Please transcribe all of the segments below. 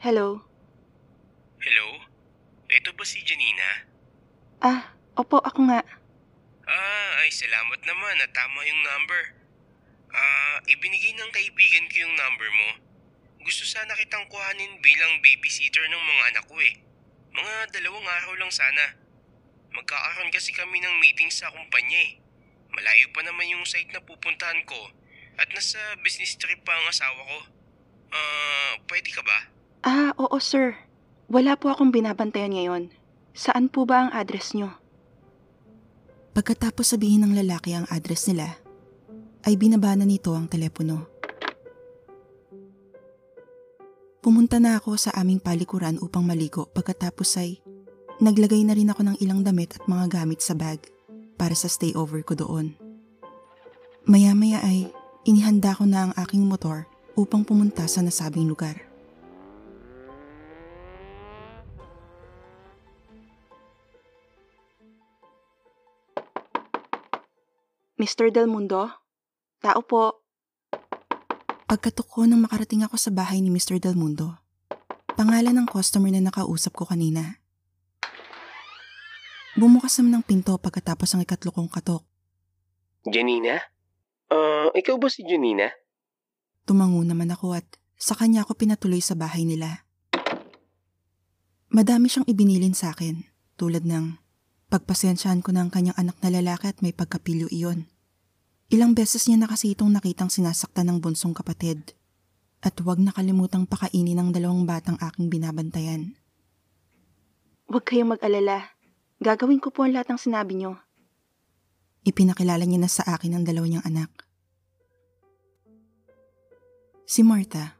Hello? Hello? Ito ba si Janina? Ah, opo, ako nga. Ah, ay salamat naman na tama yung number. Ah, ibinigay ng kaibigan ko yung number mo. Gusto sana kitang kuhanin bilang babysitter ng mga anak ko eh. Mga dalawang araw lang sana. Magkakaroon kasi kami ng meeting sa kumpanya eh. Malayo pa naman yung site na pupuntahan ko at nasa business trip pa ang asawa ko. Ah, pwede ka ba? Ah, oo sir. Wala po akong binabantayan ngayon. Saan po ba ang address nyo? Pagkatapos sabihin ng lalaki ang address nila, ay binaba na nito ang telepono. Pumunta na ako sa aming palikuran upang maligo pagkatapos ay naglagay na rin ako ng ilang damit at mga gamit sa bag para sa stayover ko doon. Maya-maya ay inihanda ko na ang aking motor upang pumunta sa nasabing lugar. Mr. Del Mundo? Tao po. Pagkatok ko nang makarating ako sa bahay ni Mr. Del Mundo, pangalan ng customer na nakausap ko kanina. Bumukas naman ng pinto pagkatapos ang ikatlo kong katok. Janina? Ah, ikaw ba si Janina? Tumango naman ako at sa kanya ako pinatuloy sa bahay nila. Madami siyang ibinilin sa akin, tulad ng pagpasensyahan ko ng kanyang anak na lalaki at may pagkapilyo iyon. Ilang beses niya na kasi itong nakitang sinasaktan ng bunsong kapatid. At huwag nakalimutang pakainin ng dalawang batang aking binabantayan. Huwag kayong mag-alala. Gagawin ko po ang lahat ng sinabi nyo. Ipinakilala niya na sa akin ang dalawa niyang anak. Si Martha,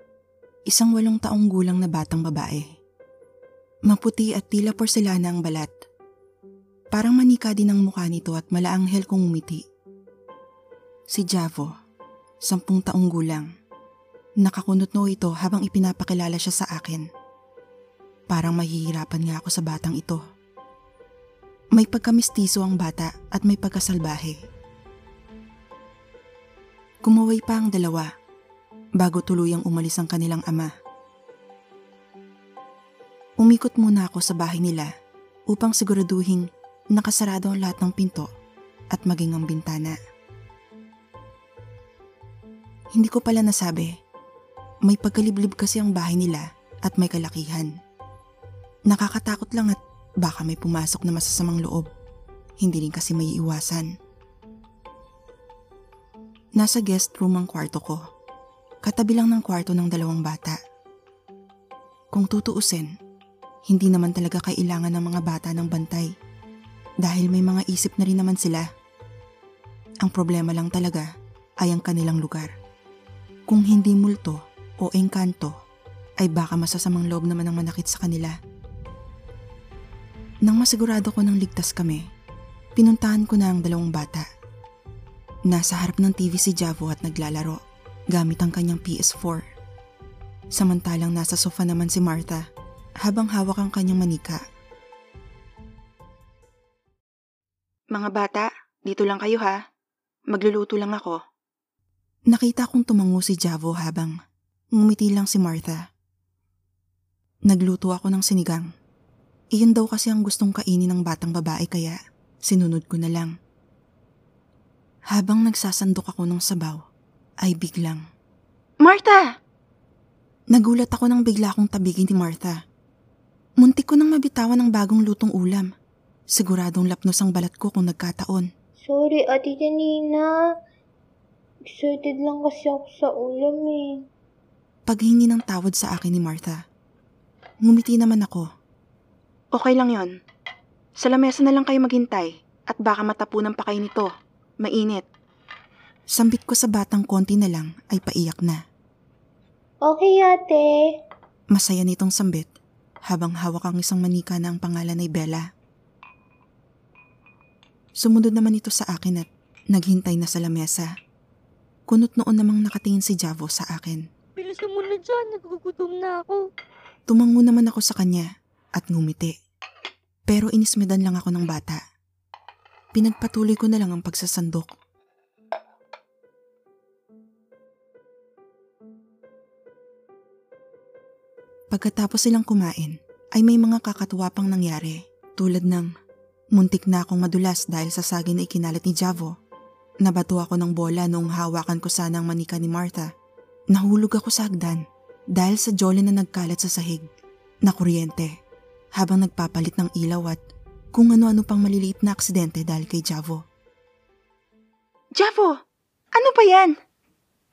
isang walong taong gulang na batang babae. Maputi at tila porselana ang balat. Parang manika din ang mukha nito at malaanghel kung umiti. Si Javo, sampung taong gulang. Nakakunot no ito habang ipinapakilala siya sa akin. Parang mahihirapan nga ako sa batang ito. May pagkamistiso ang bata at may pagkasalbahe. Kumuway pa ang dalawa bago tuluyang umalis ang kanilang ama. Umikot muna ako sa bahay nila upang siguraduhin nakasarado ang lahat ng pinto at maging ang bintana. Hindi ko pala nasabi, may pagkaliblib kasi ang bahay nila at may kalakihan. Nakakatakot lang at baka may pumasok na masasamang loob. Hindi rin kasi may iwasan. Nasa guest room ang kwarto ko. Katabi lang ng kwarto ng dalawang bata. Kung tutuusin, hindi naman talaga kailangan ng mga bata ng bantay dahil may mga isip na rin naman sila. Ang problema lang talaga ay ang kanilang lugar. Kung hindi multo o engkanto, ay baka masasamang loob naman ang manakit sa kanila. Nang masigurado ko nang ligtas kami, pinuntahan ko na ang dalawang bata. Nasa harap ng TV si Javo at naglalaro gamit ang kanyang PS4. Samantalang nasa sofa naman si Martha habang hawak ang kanyang manika. Mga bata, dito lang kayo ha. Magluluto lang ako. Nakita kong tumango si Javo habang ngumiti lang si Martha. Nagluto ako ng sinigang. Iyon daw kasi ang gustong kainin ng batang babae kaya sinunod ko na lang. Habang nagsasandok ako ng sabaw, ay biglang. Martha! Nagulat ako nang bigla akong tabigin ni Martha. Muntik ko nang mabitawan ng bagong lutong ulam. Siguradong lapnos ang balat ko kung nagkataon. Sorry, Ate Janina. Excited lang kasi ako sa ulam eh. Paghingi ng tawad sa akin ni Martha. Ngumiti naman ako. Okay lang yon. Sa lamesa na lang kayo maghintay at baka matapunan pa kayo nito. Mainit. Sambit ko sa batang konti na lang ay paiyak na. Okay, ate. Masaya nitong sambit habang hawak ang isang manika na ang pangalan ay Bella. Sumunod naman ito sa akin at naghintay na sa lamesa. Kunot noon namang nakatingin si Javo sa akin. Bilisan mo na dyan. Nagugutom na ako. Tumango naman ako sa kanya at ngumiti. Pero inismedan lang ako ng bata. Pinagpatuloy ko na lang ang pagsasandok. Pagkatapos silang kumain, ay may mga kakatuwa pang nangyari tulad ng muntik na akong madulas dahil sa saging na ikinalat ni Javo. Nabato ako ng bola noong hawakan ko sana ang manika ni Martha. Nahulog ako sa hagdan dahil sa jolly na nagkalat sa sahig na kuryente habang nagpapalit ng ilaw at kung ano-ano pang maliliit na aksidente dahil kay Javo. Javo, ano ba yan?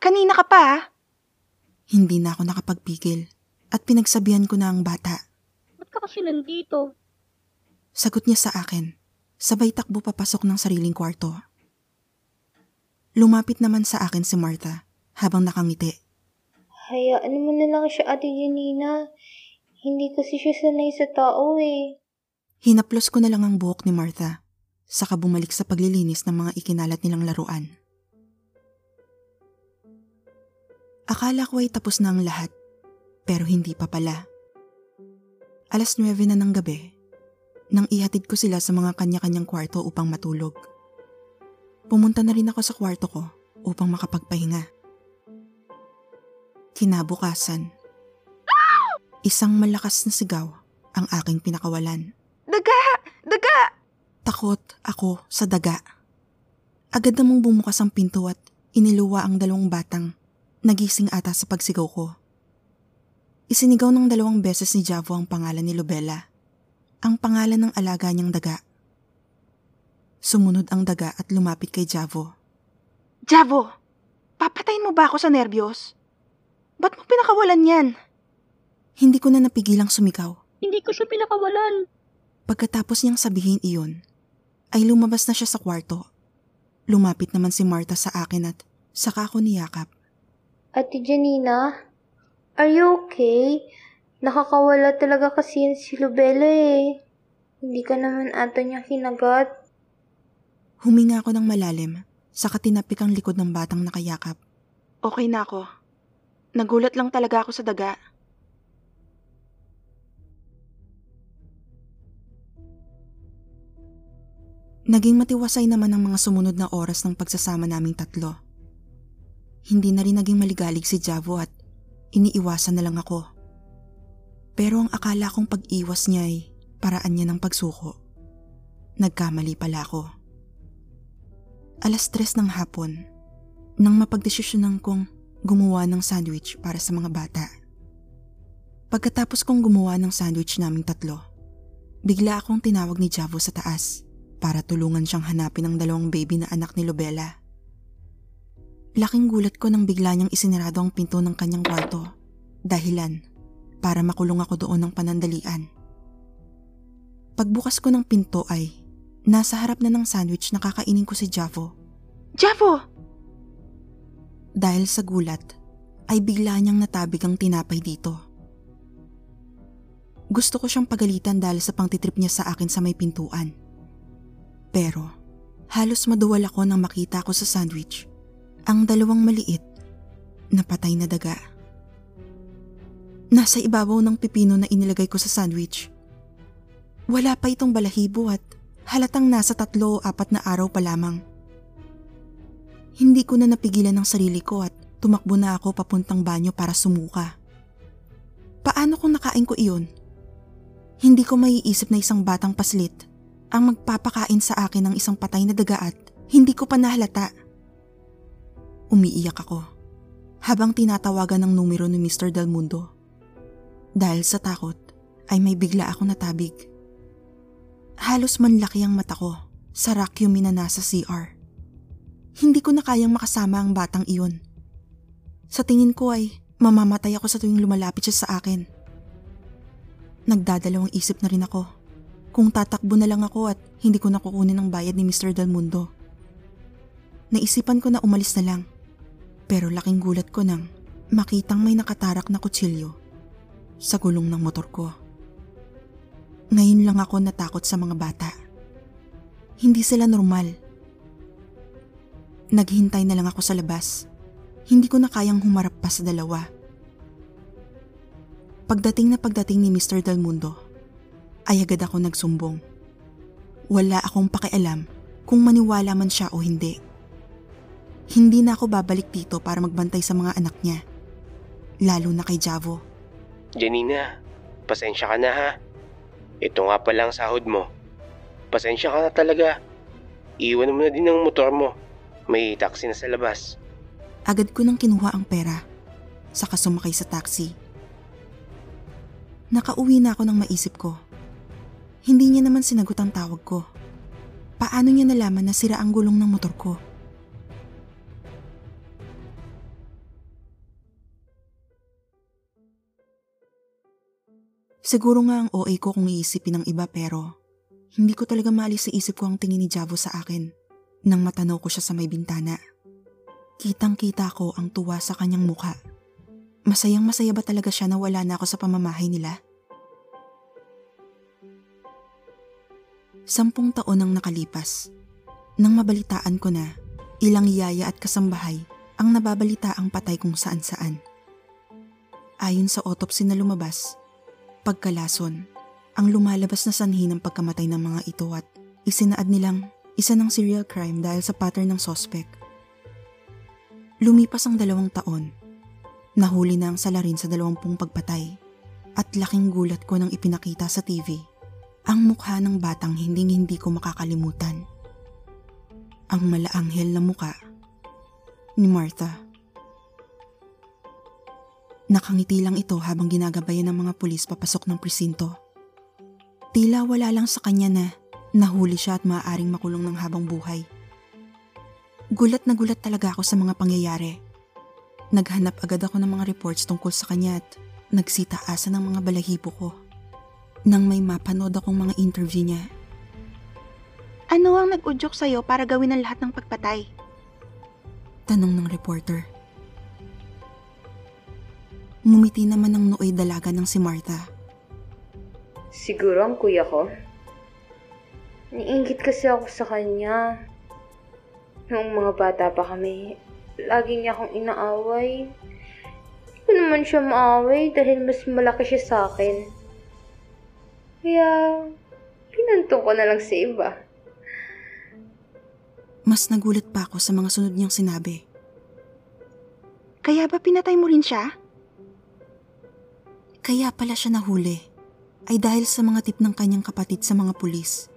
Kanina ka pa ah. Hindi na ako nakapagpigil at pinagsabihan ko na ang bata. Ba't ka kasi nandito? Sagot niya sa akin, sabay takbo papasok ng sariling kwarto. Lumapit naman sa akin si Martha habang nakangiti. Hayaan mo na lang siya, Ate Janina. Hindi kasi siya sanay sa tao eh. Hinaplos ko na lang ang buhok ni Martha, saka bumalik sa paglilinis ng mga ikinalat nilang laruan. Akala ko ay tapos na ang lahat, pero hindi pa pala. Alas 9 na ng gabi, nang ihatid ko sila sa mga kanya-kanyang kwarto upang matulog. Pumunta na rin ako sa kwarto ko upang makapagpahinga. Kinabukasan, isang malakas na sigaw ang aking pinakawalan. Daga! Daga! Takot ako sa daga. Agad namang bumukas ang pinto at iniluwa ang dalawang batang nagising ata sa pagsigaw ko. Isinigaw ng dalawang beses ni Javo ang pangalan ni Lobela, ang pangalan ng alaga niyang daga. Sumunod ang daga at lumapit kay Javo. Javo, papatayin mo ba ako sa nerbiyos? Ba't mo pinakawalan yan? Hindi ko na napigilang sumigaw. Hindi ko siya pinakawalan. Pagkatapos niyang sabihin iyon, ay lumabas na siya sa kwarto. Lumapit naman si Martha sa akin at saka ako niyakap. Ate Janina, are you okay? Nakakawala talaga kasi yan si Lubela eh. Hindi ka naman ata niya kinagat. Huminga ako ng malalim, saka tinapik ang likod ng batang nakayakap. Okay na ako. Nagulat lang talaga ako sa daga. Naging matiwasay naman ang mga sumunod na oras ng pagsasama naming tatlo. Hindi na rin naging maligalig si Javo at iniiwasan na lang ako. Pero ang akala kong pag-iwas niya ay paraan niya ng pagsuko. Nagkamali pala ako. Alas tres ng hapon, nang mapagdesisyonan kong gumawa ng sandwich para sa mga bata. Pagkatapos kong gumawa ng sandwich naming tatlo, bigla akong tinawag ni Javo sa taas para tulungan siyang hanapin ang dalawang baby na anak ni Lobela. Laking gulat ko nang bigla niyang isinarado ang pinto ng kanyang kwarto. Dahilan, para makulong ako doon ng panandalian. Pagbukas ko ng pinto ay, nasa harap na ng sandwich na kakainin ko si Javo. Javo! Dahil sa gulat, ay bigla niyang natabig ang tinapay dito. Gusto ko siyang pagalitan dahil sa pangtitrip niya sa akin sa may pintuan. Pero, halos maduwal ako nang makita ko sa sandwich ang dalawang maliit na patay na daga. Nasa ibabaw ng pipino na inilagay ko sa sandwich. Wala pa itong balahibo at halatang nasa tatlo o apat na araw pa lamang. Hindi ko na napigilan ng sarili ko at tumakbo na ako papuntang banyo para sumuka. Paano kung nakain ko iyon? Hindi ko maiisip na isang batang paslit ang magpapakain sa akin ng isang patay na daga at hindi ko pa nahalata. Umiiyak ako habang tinatawagan ng numero ni Mr. Del Mundo. Dahil sa takot ay may bigla ako natabig. Halos manlaki ang mata ko sa vacuum na nasa CR. Hindi ko na kayang makasama ang batang iyon. Sa tingin ko ay mamamatay ako sa tuwing lumalapit siya sa akin. Nagdadalawang isip na rin ako kung tatakbo na lang ako at hindi ko nakukunin ang bayad ni Mr. Del Mundo. Naisipan ko na umalis na lang. Pero laking gulat ko nang makitang may nakatarak na kutsilyo sa gulong ng motor ko. Ngayon lang ako natakot sa mga bata. Hindi sila normal. Naghintay na lang ako sa labas. Hindi ko na kayang humarap pa sa dalawa. Pagdating na pagdating ni Mr. Del Mundo, ay agad ako nagsumbong. Wala akong pakialam kung maniwala man siya o hindi. Hindi na ako babalik dito para magbantay sa mga anak niya. Lalo na kay Javo. Janina, pasensya ka na ha. Ito nga pala ang sahod mo. Pasensya ka na talaga. Iwan mo na din ang motor mo. May taxi na sa labas. Agad ko nang kinuha ang pera, saka sumakay sa taxi. Nakauwi na ako nang maisip ko. Hindi niya naman sinagot ang tawag ko. Paano niya nalaman na sira ang gulong ng motor ko? Siguro nga ang OA ko kung iisipin ng iba pero hindi ko talaga maalis sa isip ko ang tingin ni Javo sa akin nang matanaw ko siya sa may bintana. Kitang-kita ko ang tuwa sa kanyang muka. Masayang masaya ba talaga siya na wala na ako sa pamamahay nila? Sampung taon ang nakalipas. Nang mabalitaan ko na, ilang yaya at kasambahay ang nababalita ang patay kung saan-saan. Ayon sa autopsy na lumabas, pagkalason, ang lumalabas na sanhi ng pagkamatay ng mga ito at isinaad nilang isa ng serial crime dahil sa pattern ng suspect. Lumipas ang dalawang taon. Nahuli na ang salarin sa dalawampung pagpatay at laking gulat ko nang ipinakita sa TV ang mukha ng batang hinding hindi ko makakalimutan. Ang malaanghel na muka ni Martha. Nakangiti lang ito habang ginagabayan ng mga pulis papasok ng presinto. Tila wala lang sa kanya na nahuli siya at maaaring makulong ng habang buhay. Gulat na gulat talaga ako sa mga pangyayari. Naghanap agad ako ng mga reports tungkol sa kanya at nagsitaasa ng mga balahibo ko. Nang may mapanood akong mga interview niya, Ano ang nag-udyok sa'yo para gawin ang lahat ng pagpatay? tanong ng reporter. Ngumiti naman ng nooy dalaga ng si Martha. Siguro ang kuya ko. Niingit kasi ako sa kanya. Noong mga bata pa kami, lagi niya akong inaaway. Hindi ko naman siya maaway dahil mas malaki siya sa akin. Kaya, pinantong ko na lang sa iba. Mas nagulat pa ako sa mga sunod niyang sinabi. Kaya ba pinatay mo rin siya? Kaya pala siya nahuli ay dahil sa mga tip ng kanyang kapatid sa mga pulis.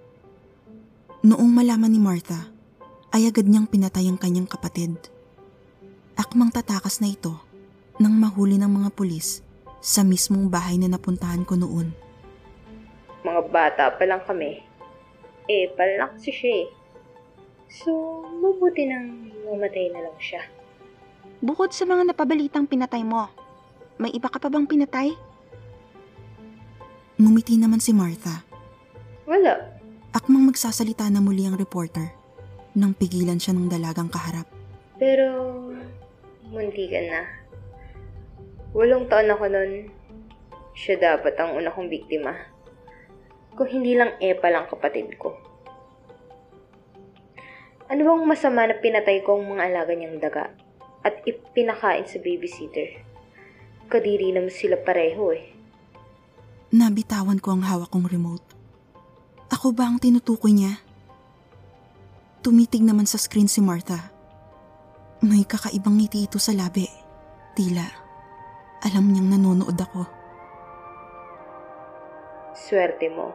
Noong malaman ni Martha, ay agad niyang pinatay ang kanyang kapatid. Akmang tatakas na ito nang mahuli ng mga pulis sa mismong bahay na napuntahan ko noon. Mga bata pa lang kami. Eh, palak si siya eh. So, mabuti nang mamatay na lang siya. Bukod sa mga napabalitang pinatay mo, may iba ka pa bang pinatay? Ngumiti naman si Martha. Wala. Akmang magsasalita na muli ang reporter nang pigilan siya ng dalagang kaharap. Pero, muntikan na. Walong taon ako nun. Siya dapat ang una kong biktima. Kung hindi lang Epa lang kapatid ko. Ano bang masama na pinatay ko ang mga alaga niyang daga at ipinakain sa babysitter? Kadiri naman sila pareho eh. Nabitawan ko ang hawak kong remote. Ako ba ang tinutukoy niya? Tumitig naman sa screen si Martha. May kakaibang ngiti ito sa labi. Tila, alam niyang nanonood ako. Swerte mo.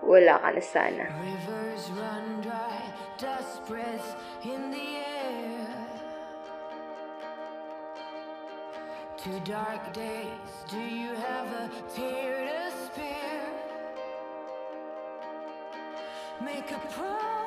Wala ka na sana. Rivers run dry, dust breaths in the Two dark days, do you have a tear to spare? Make a promise,